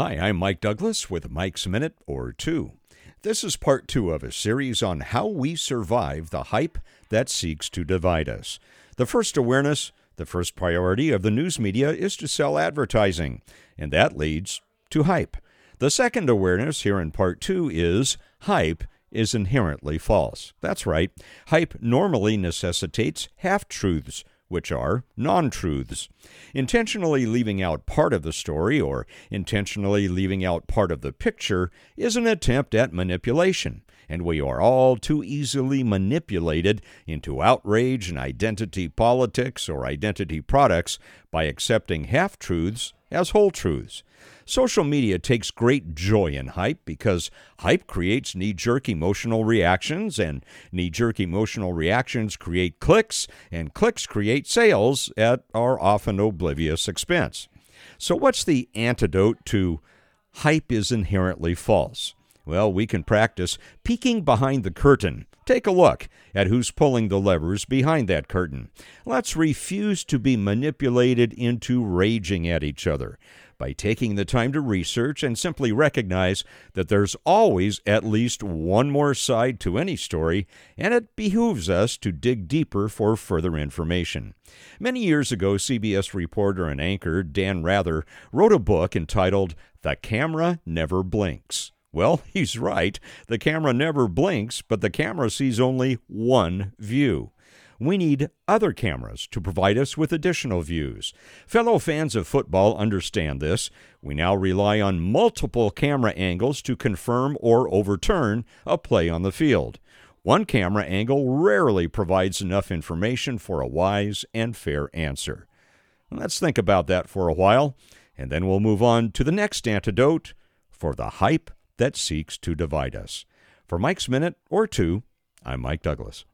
Hi, I'm Mike Douglas with Mike's Minute or Two. This is part two of a series on how we survive the hype that seeks to divide us. The first awareness, the first priority of the news media is to sell advertising, and that leads to hype. The second awareness here in part two is hype is inherently false. That's right. Hype normally necessitates half truths which are non truths. Intentionally leaving out part of the story or intentionally leaving out part of the picture is an attempt at manipulation, and we are all too easily manipulated into outrage and identity politics or identity products by accepting half truths as whole truths. Social media takes great joy in hype because hype creates knee jerk emotional reactions, and knee jerk emotional reactions create clicks, and clicks create sales at our often oblivious expense. So, what's the antidote to hype is inherently false? Well, we can practice peeking behind the curtain. Take a look at who's pulling the levers behind that curtain. Let's refuse to be manipulated into raging at each other by taking the time to research and simply recognize that there's always at least one more side to any story, and it behooves us to dig deeper for further information. Many years ago, CBS reporter and anchor Dan Rather wrote a book entitled The Camera Never Blinks. Well, he's right. The camera never blinks, but the camera sees only one view we need other cameras to provide us with additional views. Fellow fans of football understand this. We now rely on multiple camera angles to confirm or overturn a play on the field. One camera angle rarely provides enough information for a wise and fair answer. Let's think about that for a while, and then we'll move on to the next antidote for the hype that seeks to divide us. For Mike's Minute or Two, I'm Mike Douglas.